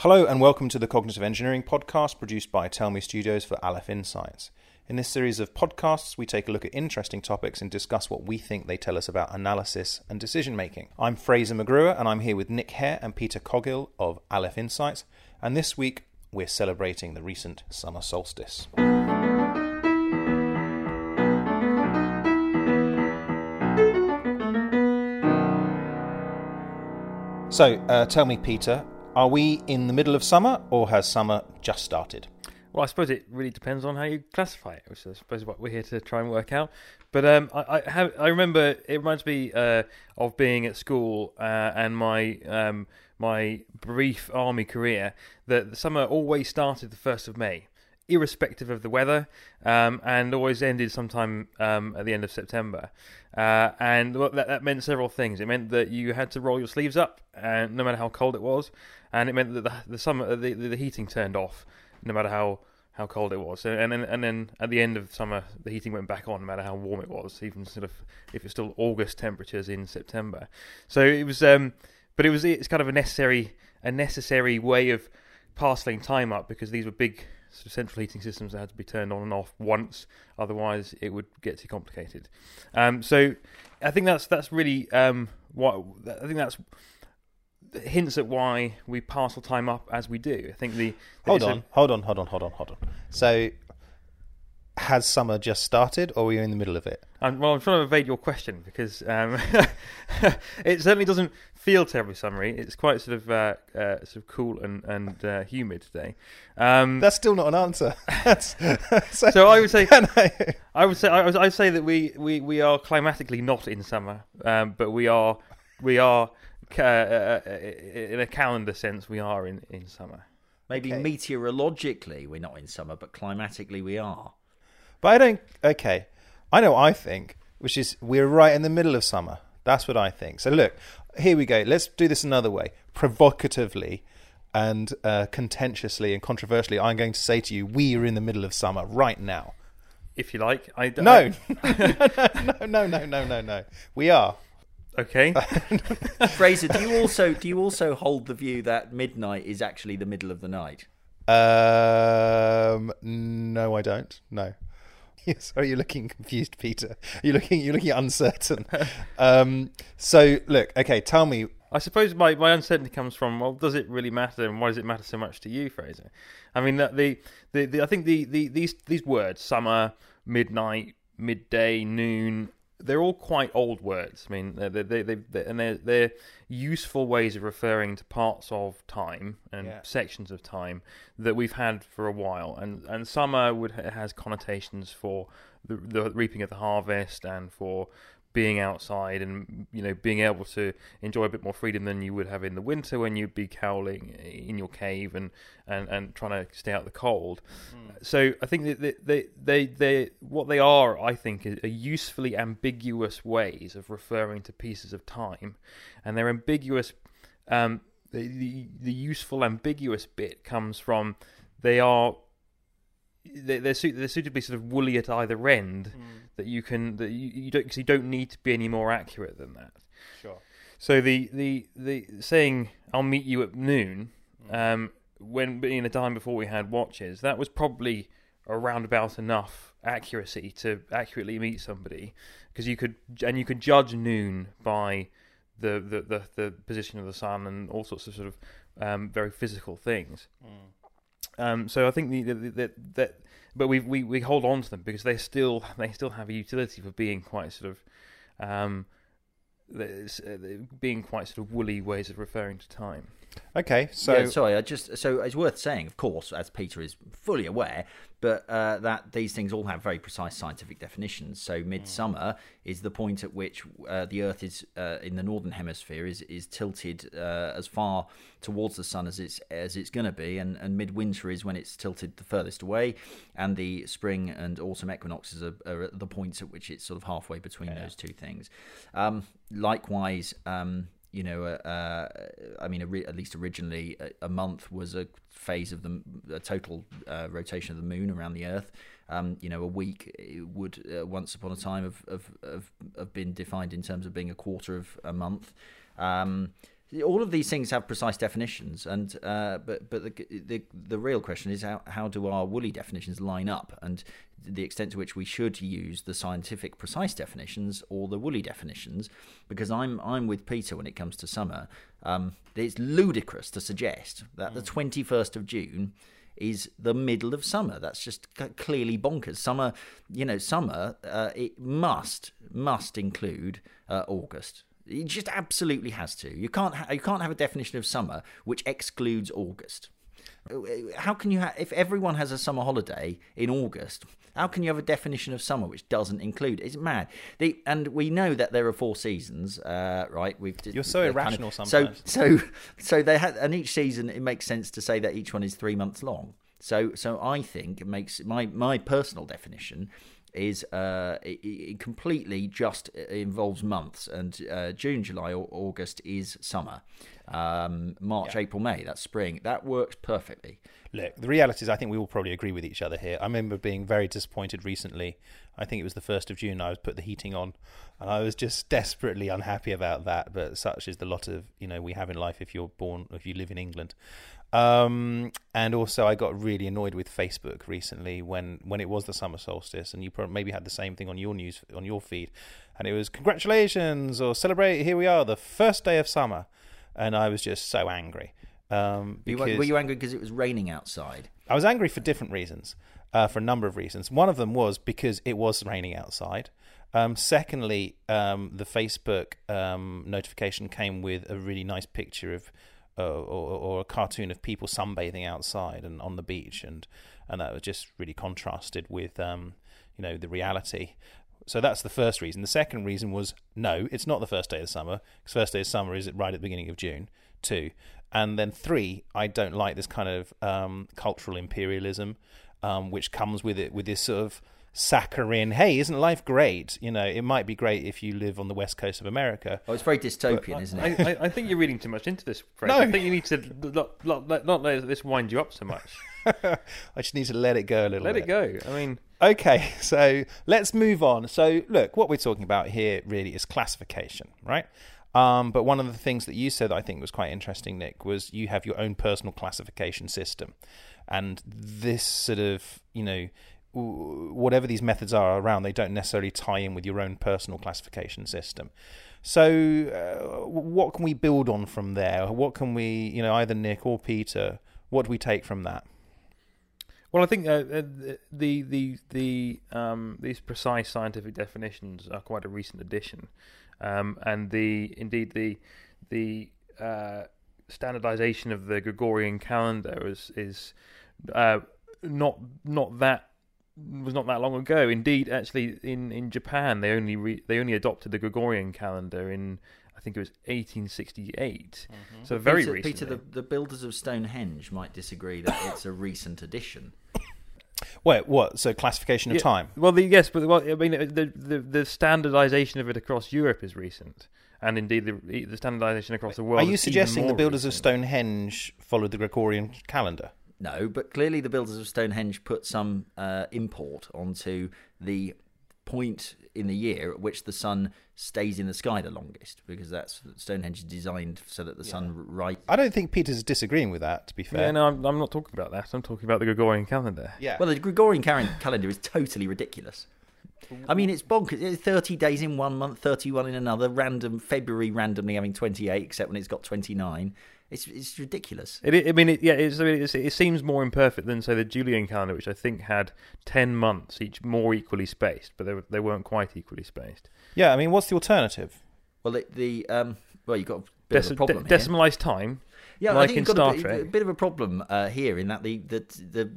Hello and welcome to the Cognitive Engineering Podcast produced by Tell Me Studios for Aleph Insights. In this series of podcasts, we take a look at interesting topics and discuss what we think they tell us about analysis and decision making. I'm Fraser McGruer and I'm here with Nick Hare and Peter Coghill of Aleph Insights, and this week we're celebrating the recent summer solstice. So, uh, tell me, Peter, are we in the middle of summer or has summer just started? Well, I suppose it really depends on how you classify it, which I suppose is what we're here to try and work out. But um, I, I, have, I remember it reminds me uh, of being at school uh, and my um, my brief army career that the summer always started the first of May, irrespective of the weather, um, and always ended sometime um, at the end of September. Uh, and that, that meant several things. It meant that you had to roll your sleeves up, and no matter how cold it was, and it meant that the, the summer the, the heating turned off no matter how how cold it was. And then and then at the end of summer, the heating went back on, no matter how warm it was, even sort of if it's still August temperatures in September. So it was, um, but it was it's kind of a necessary a necessary way of parceling time up because these were big of central heating systems that had to be turned on and off once, otherwise it would get too complicated. Um, so I think that's that's really um, what I think that's hints at why we parcel time up as we do. I think the, the hold on, a, hold on, hold on, hold on, hold on. So, has summer just started, or are you in the middle of it? I'm, well, I'm trying to evade your question because um, it certainly doesn't feel terribly summery. It's quite sort of uh, uh, sort of cool and and uh, humid today. Um, That's still not an answer. so, so, I would say, I would say, I would say that we, we, we are climatically not in summer, um, but we are we are uh, uh, uh, in a calendar sense, we are in, in summer. Maybe okay. meteorologically we're not in summer, but climatically we are. But I don't. Okay, I know. I think, which is we're right in the middle of summer. That's what I think. So look, here we go. Let's do this another way, provocatively and uh, contentiously and controversially. I'm going to say to you, we are in the middle of summer right now. If you like, I no, no, no, no, no, no, no. We are. Okay. Fraser, do you also do you also hold the view that midnight is actually the middle of the night? Um, no, I don't. No. Sorry, you're looking confused, Peter. You're looking you're looking uncertain. um, so look, okay, tell me. I suppose my, my uncertainty comes from well, does it really matter, and why does it matter so much to you, Fraser? I mean, the the, the I think the, the these these words, summer, midnight, midday, noon, they're all quite old words. I mean, they they they, and they're they're useful ways of referring to parts of time and yeah. sections of time that we've had for a while. And and summer would has connotations for the, the reaping of the harvest and for being outside and you know being able to enjoy a bit more freedom than you would have in the winter when you'd be cowling in your cave and and, and trying to stay out the cold. Mm. So I think that they, they they what they are I think are usefully ambiguous ways of referring to pieces of time, and they're ambiguous. Um, the, the the useful ambiguous bit comes from they are they're, they're, suitably sort of woolly at either end mm. that you can that you, you don't because you don't need to be any more accurate than that. Sure. So the the the saying "I'll meet you at noon," mm. um, when in the time before we had watches, that was probably around about enough accuracy to accurately meet somebody because you could and you could judge noon by the the, the, the position of the sun and all sorts of sort of um, very physical things. Mm. Um, so I think that but we, we we hold on to them because they still they still have a utility for being quite sort of um, uh, being quite sort of woolly ways of referring to time. Okay, so yeah, sorry, I just so it's worth saying, of course, as Peter is fully aware, but uh, that these things all have very precise scientific definitions. So midsummer mm. is the point at which uh, the Earth is uh, in the northern hemisphere is is tilted uh, as far towards the sun as it's as it's going to be, and, and midwinter is when it's tilted the furthest away, and the spring and autumn equinoxes are, are the points at which it's sort of halfway between yeah. those two things. Um, likewise. Um, you know, uh, uh, I mean, at least originally, a, month was a phase of the a total uh, rotation of the moon around the Earth. Um, you know, a week would uh, once upon a time have, have, have, have, been defined in terms of being a quarter of a month. Um, all of these things have precise definitions, and uh, but but the, the the real question is how how do our woolly definitions line up, and the extent to which we should use the scientific precise definitions or the woolly definitions, because I'm I'm with Peter when it comes to summer. Um, it's ludicrous to suggest that the 21st of June is the middle of summer. That's just clearly bonkers. Summer, you know, summer uh, it must must include uh, August. It just absolutely has to. You can't ha- you can't have a definition of summer which excludes August. How can you have if everyone has a summer holiday in August? How can you have a definition of summer which doesn't include? It's mad. The, and we know that there are four seasons, uh, right? We've You're so they're kind irrational of- sometimes. So so so they had, and each season it makes sense to say that each one is three months long. So so I think it makes my my personal definition is uh, it, it completely just involves months, and uh, June, July, or August is summer. Um, March, Yeah. April, May that's spring. That works perfectly. Look, the reality is, I think we all probably agree with each other here. I remember being very disappointed recently. I think it was the first of June. I was put the heating on, and I was just desperately unhappy about that. But such is the lot of you know we have in life if you're born if you live in England. Um, and also, I got really annoyed with Facebook recently when when it was the summer solstice, and you probably maybe had the same thing on your news on your feed, and it was congratulations or celebrate. Here we are, the first day of summer, and I was just so angry. Um, Were you, because were you angry because it was raining outside? I was angry for different reasons, uh, for a number of reasons. One of them was because it was raining outside. Um, secondly, um, the Facebook um, notification came with a really nice picture of, uh, or, or a cartoon of people sunbathing outside and on the beach, and and that was just really contrasted with, um, you know, the reality. So that's the first reason. The second reason was no, it's not the first day of summer. Because first day of summer is right at the beginning of June. Two, and then three, I don't like this kind of um, cultural imperialism, um, which comes with it with this sort of saccharine. Hey, isn't life great? You know, it might be great if you live on the west coast of America. Oh, it's very dystopian, isn't it? I, I, I think you're reading too much into this. Fred. No. I think you need to not, not, not, not let this wind you up so much. I just need to let it go a little bit. Let bit. it go. I mean, Okay, so let's move on. So, look, what we're talking about here really is classification, right? Um, but one of the things that you said that I think was quite interesting, Nick, was you have your own personal classification system. And this sort of, you know, whatever these methods are around, they don't necessarily tie in with your own personal classification system. So, uh, what can we build on from there? What can we, you know, either Nick or Peter, what do we take from that? Well, I think uh, uh, the the the um, these precise scientific definitions are quite a recent addition, um, and the indeed the the uh, standardization of the Gregorian calendar is is uh, not not that was not that long ago. Indeed, actually, in, in Japan, they only re, they only adopted the Gregorian calendar in I think it was 1868. So very Peter, recently. Peter, the, the builders of Stonehenge might disagree that it's a recent addition. Wait, what? So, classification of Yeah, time? Well, the, yes, but well, I mean, the, the the standardization of it across Europe is recent, and indeed the the standardization across the world. Are you is even suggesting the more builders of. Stonehenge followed the Gregorian calendar? No, but clearly the builders of Stonehenge put some uh, import onto the point in the year at which the sun stays in the sky the longest, because that's Stonehenge is designed so that the sun right. I don't think Peter's disagreeing with that. To be fair, Yeah, no, I'm, I'm not talking about that. I'm talking about the Gregorian calendar. yeah. Well, the Gregorian cal- calendar is totally ridiculous. I mean, it's bonkers. It's 30 days in one month, 31 in another, random, February randomly having 28, except when it's got 29. It's, it's ridiculous. It, I mean, it, yeah, it's, I mean, it's, it seems more imperfect than say the Julian calendar, which I think had ten months each, more equally spaced, but they were, they weren't quite equally spaced. yeah, I mean, what's the alternative? Well, the, the um, well, you've got a bit of a problem de- here. decimalized time. Yeah, like I think in you've got Star a, bit, Trek. a bit of a problem uh, here in that the, the the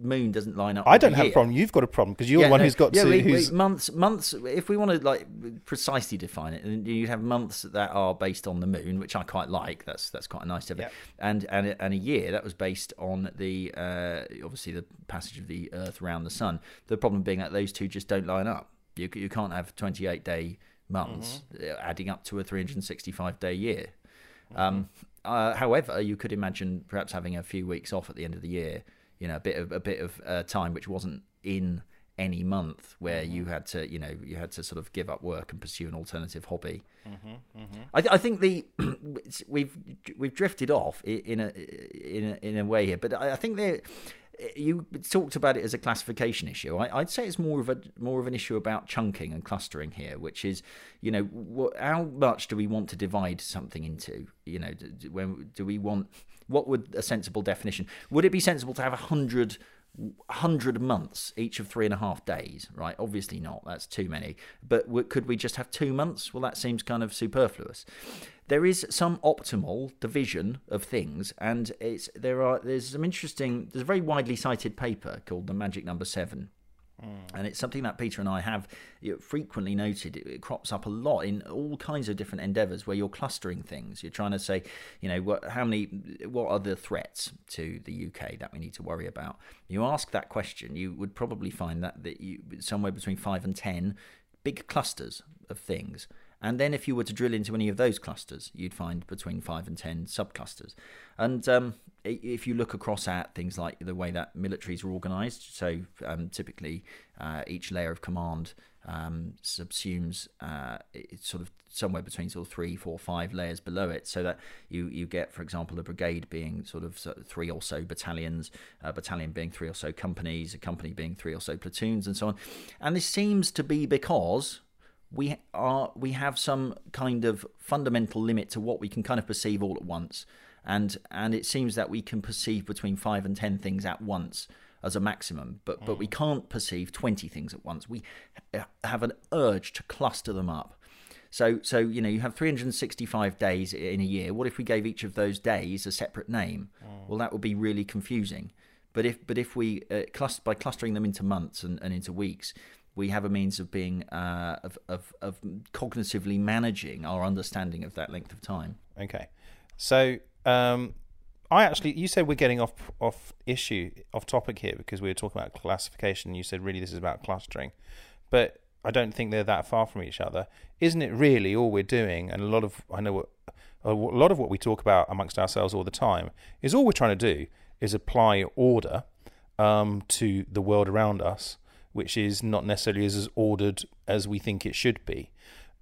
moon doesn't line up. I don't the have a problem. You've got a problem because you're Yeah, the one no, who's got yeah, to. wait, who's wait, months months. If we want to like precisely define it, and you'd have months that are based on the moon, which I quite like. That's that's quite a nice to have. Yeah. And and a- and a year that was based on the uh, obviously the passage of the Earth around the sun. The problem being that those two just don't line up. You you can't have 28 day months Mm-hmm. uh, adding up to a 365 day year. Mm-hmm. Um, uh, however, you could imagine perhaps having a few weeks off at the end of the year. You know, a bit of a bit of uh, time which wasn't in any month where you had to, you know, you had to sort of give up work and pursue an alternative hobby. I, th- I think the we've we've drifted off in a in a, in a way here, but I, I think they you talked about it as a classification issue. I, I'd say it's more of a more of an issue about chunking and clustering here, which is, you know, wh- how much do we want to divide something into? You know, d- d- when do we want? What would a sensible definition? Would it be sensible to have a hundred? 100 months each of three and a half days right obviously not that's too many but w- could we just have two months well that seems kind of superfluous there is some optimal division of things and it's there are there's some interesting there's a very widely cited paper called the magic number 7 hmm. and it's something that Peter and I have frequently noted. It, crops up a lot in all kinds of different endeavours where you're clustering things. You're trying to say, you know, what, how many, what are the threats to the UK that we need to worry about? You ask that question, you would probably find that that you somewhere between five and ten big clusters of things. And then, if you were to drill into any of those clusters, you'd find between five and ten subclusters. And um, if you look across at things like the way that militaries are organised, so um, typically uh, each layer of command um, subsumes uh, sort of somewhere between sort of three, four, five layers below it, so that you you get, for example, a brigade being sort of three or so battalions, a battalion being three or so companies, a company being three or so platoons, and so on. And this seems to be because we are we have some kind of fundamental limit to what we can kind of perceive all at once. And and it seems that we can perceive between 5 and 10 things at once as a maximum but but we can't perceive 20 things at once. We have an urge to cluster them up. So so you know you have 365 days in a year. What if we gave each of those days a separate name? Well that would be really confusing. But if but if we uh, cluster by clustering them into months and, and into weeks we have a means of being uh, of, of of cognitively managing our understanding of that length of time. Okay. So, um, I actually, you said we're getting off off issue, off topic here because we were talking about classification. You said really this is about clustering, but I don't think they're that far from each other. Isn't it really all we're doing? And a lot of I know what a lot of what we talk about amongst ourselves all the time is all we're trying to do is apply order um, to the world around us, which is not necessarily as, ordered as we think it should be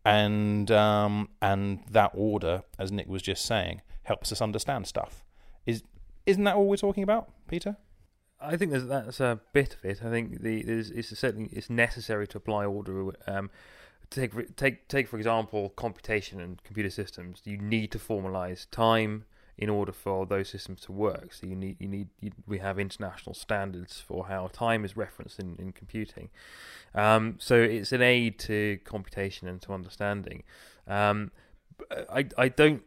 and um, and that order, as Nick was just saying, helps us understand stuff. Is isn't that all we're talking about, Peter? I think that's a bit of it. I think the it's certainly it's necessary to apply order. Um, take take take for example computation and computer systems. You need to formalize time in order for those systems to work. So you need you need you, we have international standards for how time is referenced in in computing. Um, so it's an aid to computation and to understanding. Um, I I don't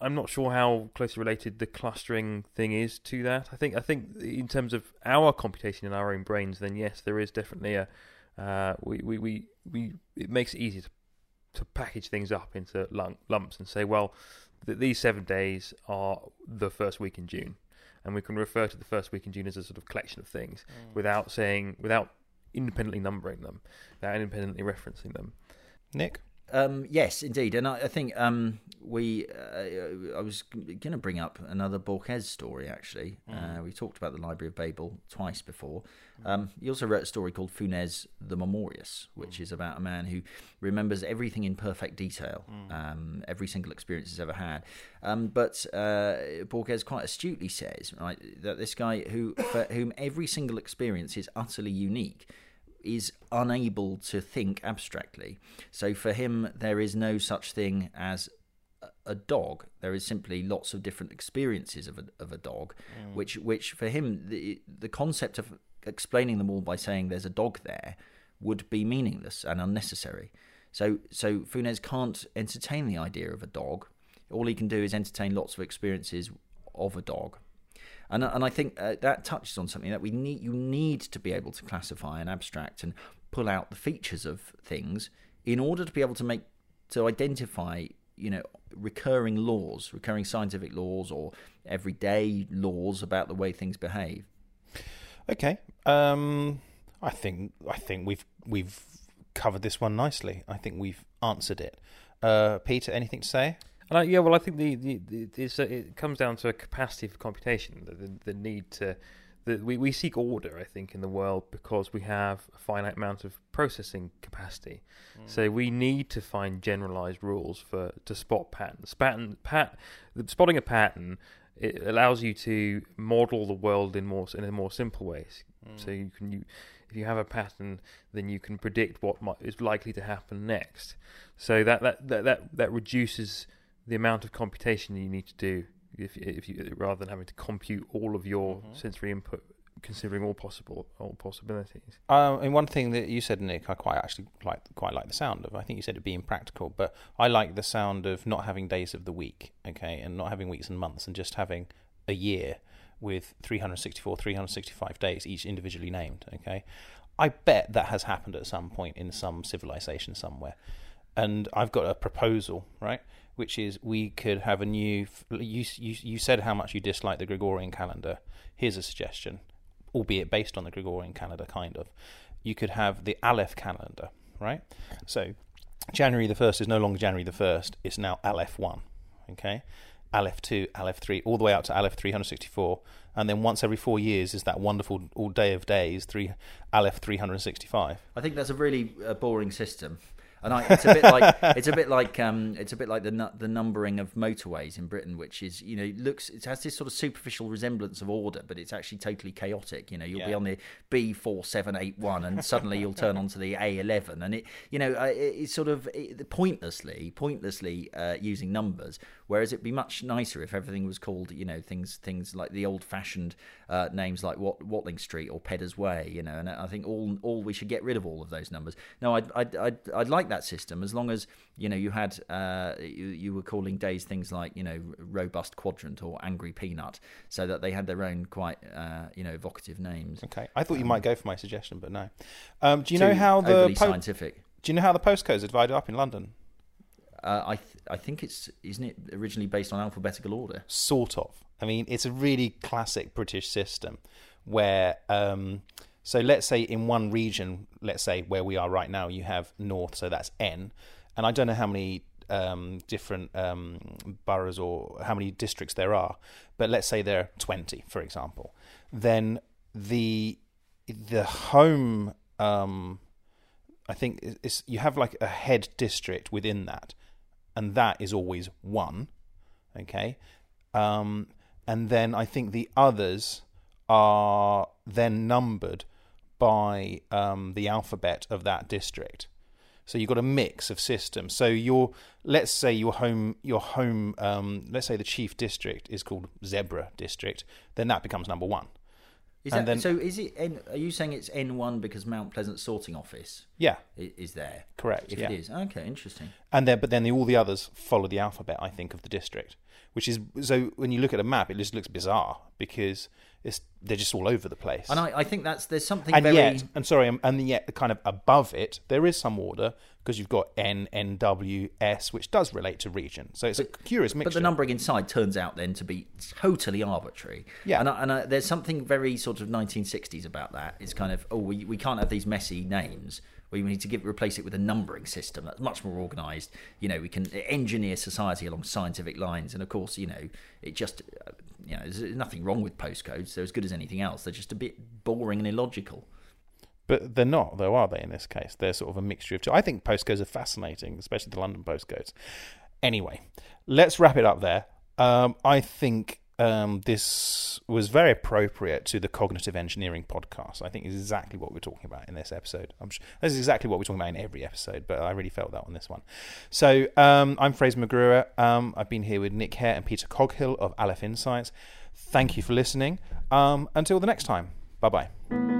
I'm not sure how closely related the clustering thing is to that. I think I think in terms of our computation in our own brains, then yes, there is definitely a uh, we, we, we, we it makes it easy to to package things up into lump, lumps and say, well, th- these seven days are the first week in June, and we can refer to the first week in June as a sort of collection of things mm. without saying without independently numbering them, without independently referencing them. Nick, Um, yes, indeed, and I, I think um, we. Uh, I was going to bring up another Borges story. Actually, uh, we talked about the Library of Babel twice before. Um, he also wrote a story called Funes the Memorious, which is about a man who remembers everything in perfect detail, um, every single experience he's ever had. Um, but uh, Borges quite astutely says, right, that this guy who for whom every single experience is utterly unique is unable to think abstractly. So for him, there is no such thing as a- dog. There is simply lots of different experiences of a, of a dog, mm. which which for him the the concept of explaining them all by saying there's a dog there would be meaningless and unnecessary. So so Funes can't entertain the idea of a dog. All he can do is entertain lots of experiences of a dog. And and I think uh, that touches on something that we need. You need to be able to classify and abstract and pull out the features of things in order to be able to make to identify, you know, recurring laws, recurring scientific laws or everyday laws about the way things behave. okay. Um, I think I think we've we've covered this one nicely. I think we've answered it. Uh, Peter, anything to say? And I, yeah, well, I think the, the, the it's a, it comes down to a capacity for computation, the, the, the need to we, we seek order, I think, in the world because we have a finite amount of processing capacity. Mm. So we need to find generalized rules for to spot patterns. Pattern, pat, spotting a pattern it allows you to model the world in more in a more simple ways. Mm. So you can you if you have a pattern, then you can predict what might, is likely to happen next. So that that, that that that reduces the amount of computation you need to do if if you rather than having to compute all of your Mhm. sensory input, considering all possible all possibilities. Um, and one thing that you said, Nick, I quite actually like quite like the sound of. I think you said it being practical, but I like the sound of not having days of the week, okay, and not having weeks and months, and just having a year with 364, 365 days, each individually named, okay. I bet that has happened at some point in some civilization somewhere, and I've got a proposal, right? Which is we could have a new. You you you said how much you dislike the Gregorian calendar. Here's a suggestion albeit based on the Gregorian calendar, kind of. You could have the Aleph calendar, right? So January the 1st is no longer January the 1st, it's now Aleph 1, okay? Aleph 2, Aleph 3, all the way out to Aleph 364. And then once every four years is that wonderful all day of days, three Aleph 365. I think that's a really uh, boring system, and I, it's a bit like it's a bit like um, it's a bit like the the numbering of motorways in Britain, which is you know it looks it has this sort of superficial resemblance of order, but it's actually totally chaotic. You know, you'll be on the B four seven eight one, and suddenly you'll turn onto the A eleven, and it you know it, it's sort of it, pointlessly pointlessly uh, using numbers. Whereas it'd be much nicer if everything was called you know things things like the old fashioned uh, names like Wat- Watling Street or Peddars Way. You know, and I think all all we should get rid of all of those numbers. No, I'd I'd I'd, I'd like that system as long as you know you had uh, you, you were calling days things like you know robust quadrant or angry peanut, so that they had their own quite uh, you know evocative names. Okay, I thought you might go for my suggestion, but no. Um, do you know how the po- scientific? do you know how the postcodes are divided up in London? Uh, I th- I think it's isn't it originally based on alphabetical order? sort of. I mean, it's a really classic British system where, um, so let's say in one region, let's say where we are right now, you have north, so that's N, and I don't know how many um, different um, boroughs or how many districts there are, but let's say there are 20, for example. Then the the home, um, I think, you have like a head district within that, and that is always one okay? Um, and then i think the others are then numbered by um, the alphabet of that district. So you've got a mix of systems. So your let's say your home your home um, let's say the chief district is called zebra district then that becomes number one Is And that, then- so? Is it? N, are you saying it's N one because Mount Pleasant Sorting Office yeah is, is there? correct If yeah. it is, okay, interesting. and then but then the, all the others follow the alphabet i think of the district which is so when you look at a map it just looks bizarre because it's they're just all over the place And I, I think that's there's something and very yet and sorry and yet kind of above it there is some order because you've got n n w s which does relate to region so it's a curious mixture But the numbering inside turns out then to be totally arbitrary. Yeah. And, I, and I, there's something very sort of 1960s about that. It's kind of, oh, we, we can't have these messy names. We need to give replace it with a numbering system that's much more organised. You know, we can engineer society along scientific lines. And of course, you know, it just, you know, there's nothing wrong with postcodes. They're as good as anything else. They're just a bit boring and illogical. but they're not though are they in this case they're sort of a mixture of two i think postcodes are fascinating especially the london postcodes anyway let's wrap it up there um, i think um, this was very appropriate to the cognitive engineering podcast. I think is exactly what we're talking about in this episode. I'm sure, this is exactly what we're talking about in every episode, but I really felt that on this one. So um, I'm Fraser McGruer. Um, I've been here with Nick Hare and Peter Coghill of Aleph Insights. Thank you for listening. Um, until the next time. Bye bye.